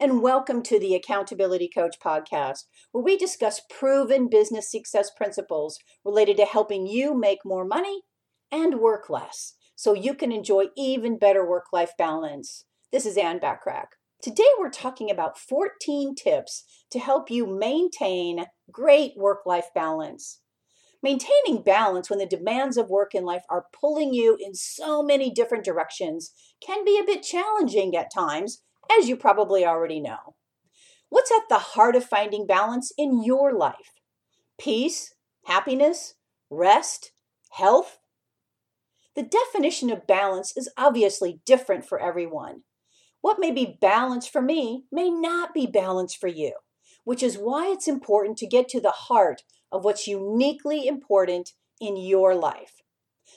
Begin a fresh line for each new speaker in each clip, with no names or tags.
and welcome to the Accountability Coach podcast, where we discuss proven business success principles related to helping you make more money and work less so you can enjoy even better work life balance. This is Ann Bachrach. Today, we're talking about 14 tips to help you maintain great work life balance. Maintaining balance when the demands of work and life are pulling you in so many different directions can be a bit challenging at times as you probably already know. What's at the heart of finding balance in your life? Peace, happiness, rest, health? The definition of balance is obviously different for everyone. What may be balance for me may not be balance for you, which is why it's important to get to the heart of what's uniquely important in your life.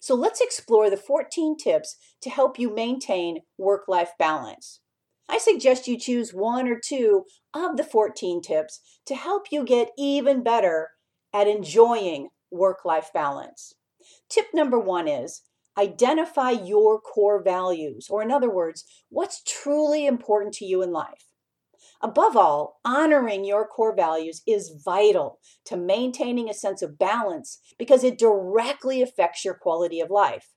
So let's explore the 14 tips to help you maintain work life balance. I suggest you choose one or two of the 14 tips to help you get even better at enjoying work life balance. Tip number one is identify your core values, or in other words, what's truly important to you in life. Above all, honoring your core values is vital to maintaining a sense of balance because it directly affects your quality of life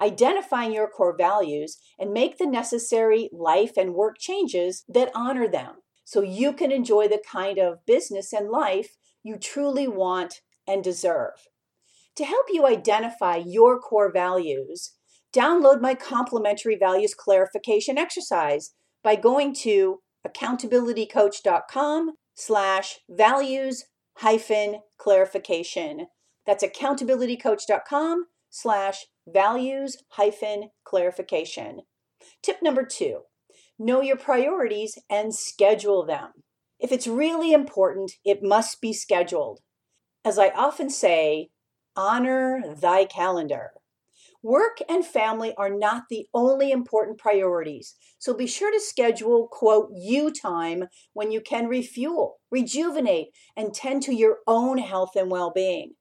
identifying your core values, and make the necessary life and work changes that honor them so you can enjoy the kind of business and life you truly want and deserve. To help you identify your core values, download my complimentary values clarification exercise by going to accountabilitycoach.com slash values hyphen clarification. That's accountabilitycoach.com slash values hyphen clarification. Tip number two, know your priorities and schedule them. If it's really important, it must be scheduled. As I often say, honor thy calendar. Work and family are not the only important priorities, so be sure to schedule, quote, you time when you can refuel, rejuvenate, and tend to your own health and well being.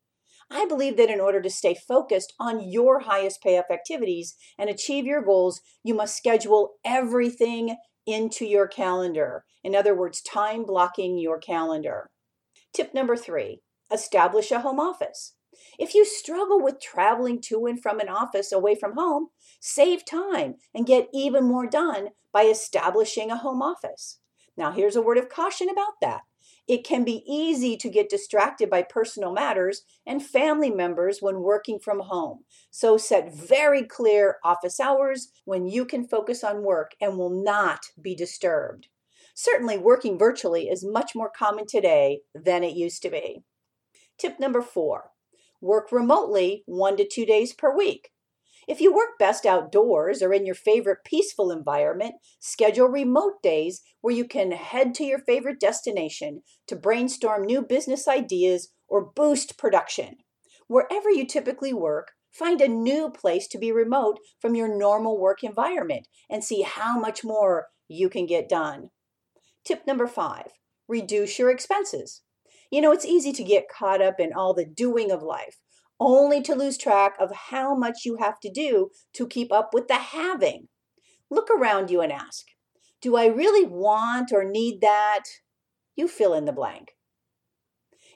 I believe that in order to stay focused on your highest payoff activities and achieve your goals, you must schedule everything into your calendar. In other words, time blocking your calendar. Tip number three establish a home office. If you struggle with traveling to and from an office away from home, save time and get even more done by establishing a home office. Now, here's a word of caution about that. It can be easy to get distracted by personal matters and family members when working from home. So set very clear office hours when you can focus on work and will not be disturbed. Certainly, working virtually is much more common today than it used to be. Tip number four work remotely one to two days per week. If you work best outdoors or in your favorite peaceful environment, schedule remote days where you can head to your favorite destination to brainstorm new business ideas or boost production. Wherever you typically work, find a new place to be remote from your normal work environment and see how much more you can get done. Tip number five reduce your expenses. You know, it's easy to get caught up in all the doing of life only to lose track of how much you have to do to keep up with the having. Look around you and ask Do I really want or need that? You fill in the blank.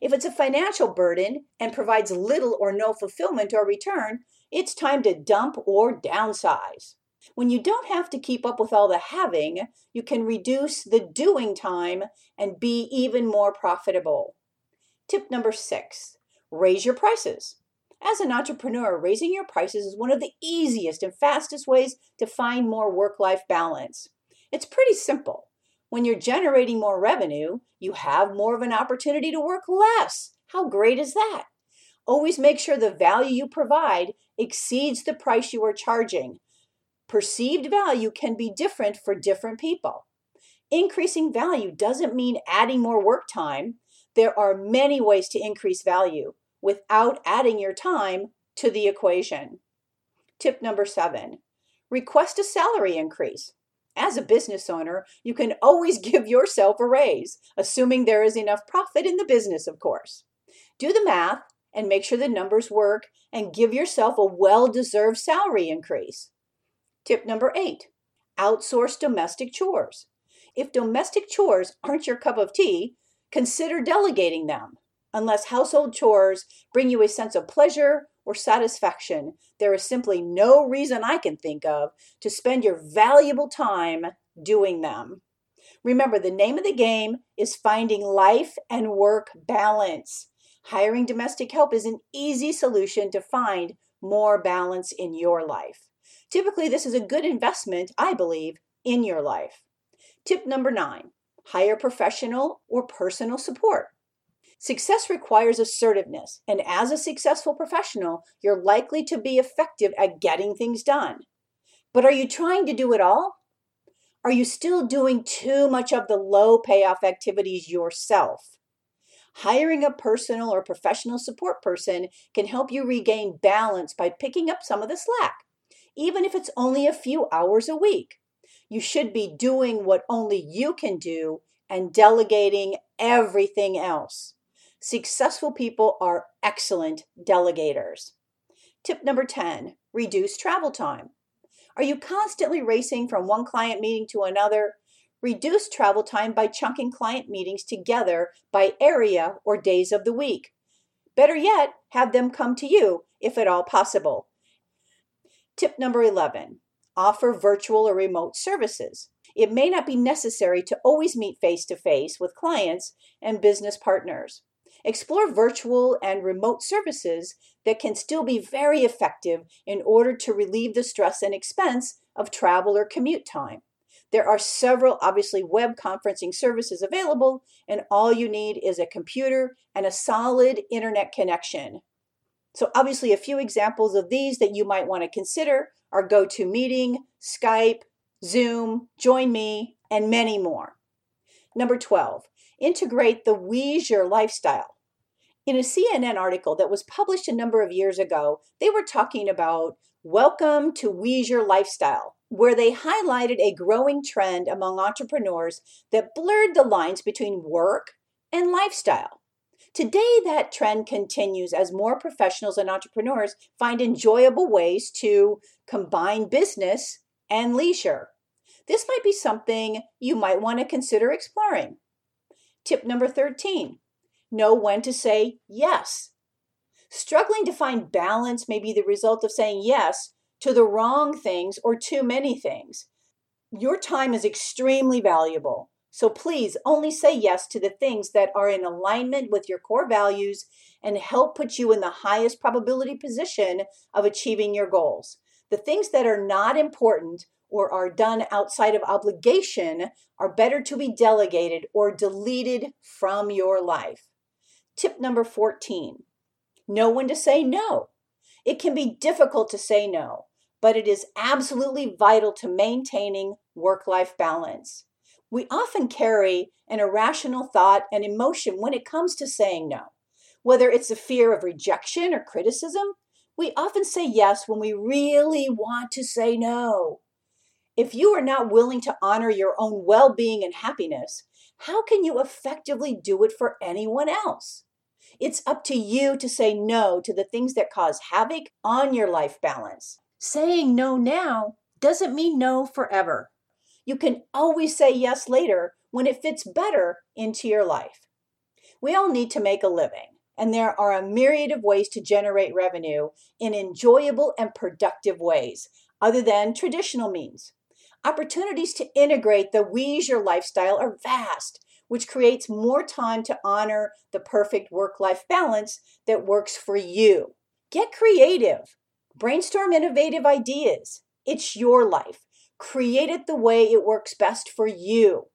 If it's a financial burden and provides little or no fulfillment or return, it's time to dump or downsize. When you don't have to keep up with all the having, you can reduce the doing time and be even more profitable. Tip number six raise your prices. As an entrepreneur, raising your prices is one of the easiest and fastest ways to find more work life balance. It's pretty simple. When you're generating more revenue, you have more of an opportunity to work less. How great is that? Always make sure the value you provide exceeds the price you are charging. Perceived value can be different for different people. Increasing value doesn't mean adding more work time. There are many ways to increase value without adding your time to the equation. Tip number seven request a salary increase. As a business owner, you can always give yourself a raise, assuming there is enough profit in the business, of course. Do the math and make sure the numbers work and give yourself a well deserved salary increase. Tip number eight outsource domestic chores. If domestic chores aren't your cup of tea, consider delegating them. Unless household chores bring you a sense of pleasure or satisfaction, there is simply no reason I can think of to spend your valuable time doing them. Remember, the name of the game is finding life and work balance. Hiring domestic help is an easy solution to find more balance in your life. Typically, this is a good investment, I believe, in your life. Tip number nine hire professional or personal support. Success requires assertiveness, and as a successful professional, you're likely to be effective at getting things done. But are you trying to do it all? Are you still doing too much of the low payoff activities yourself? Hiring a personal or professional support person can help you regain balance by picking up some of the slack, even if it's only a few hours a week. You should be doing what only you can do and delegating everything else. Successful people are excellent delegators. Tip number 10 reduce travel time. Are you constantly racing from one client meeting to another? Reduce travel time by chunking client meetings together by area or days of the week. Better yet, have them come to you if at all possible. Tip number 11 offer virtual or remote services. It may not be necessary to always meet face to face with clients and business partners. Explore virtual and remote services that can still be very effective in order to relieve the stress and expense of travel or commute time. There are several, obviously, web conferencing services available, and all you need is a computer and a solid internet connection. So, obviously, a few examples of these that you might want to consider are GoToMeeting, Skype, Zoom, Join Me, and many more. Number 12, integrate the leisure lifestyle. In a CNN article that was published a number of years ago, they were talking about welcome to leisure lifestyle, where they highlighted a growing trend among entrepreneurs that blurred the lines between work and lifestyle. Today, that trend continues as more professionals and entrepreneurs find enjoyable ways to combine business and leisure. This might be something you might want to consider exploring. Tip number 13 know when to say yes. Struggling to find balance may be the result of saying yes to the wrong things or too many things. Your time is extremely valuable, so please only say yes to the things that are in alignment with your core values and help put you in the highest probability position of achieving your goals. The things that are not important or are done outside of obligation are better to be delegated or deleted from your life. Tip number 14 know when to say no. It can be difficult to say no, but it is absolutely vital to maintaining work life balance. We often carry an irrational thought and emotion when it comes to saying no. Whether it's a fear of rejection or criticism, we often say yes when we really want to say no. If you are not willing to honor your own well being and happiness, how can you effectively do it for anyone else? It's up to you to say no to the things that cause havoc on your life balance. Saying no now doesn't mean no forever. You can always say yes later when it fits better into your life. We all need to make a living, and there are a myriad of ways to generate revenue in enjoyable and productive ways other than traditional means. Opportunities to integrate the leisure lifestyle are vast, which creates more time to honor the perfect work life balance that works for you. Get creative, brainstorm innovative ideas. It's your life. Create it the way it works best for you.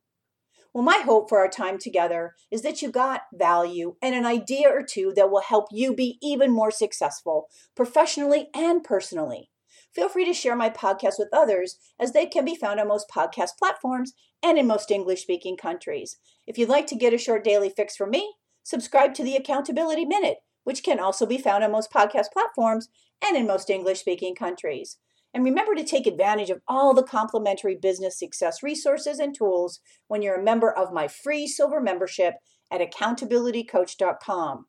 Well, my hope for our time together is that you got value and an idea or two that will help you be even more successful professionally and personally. Feel free to share my podcast with others as they can be found on most podcast platforms and in most English speaking countries. If you'd like to get a short daily fix from me, subscribe to the Accountability Minute, which can also be found on most podcast platforms and in most English speaking countries. And remember to take advantage of all the complimentary business success resources and tools when you're a member of my free silver membership at accountabilitycoach.com.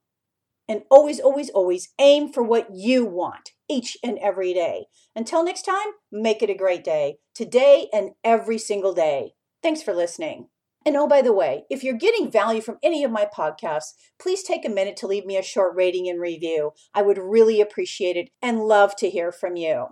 And always, always, always aim for what you want each and every day. Until next time, make it a great day, today and every single day. Thanks for listening. And oh, by the way, if you're getting value from any of my podcasts, please take a minute to leave me a short rating and review. I would really appreciate it and love to hear from you.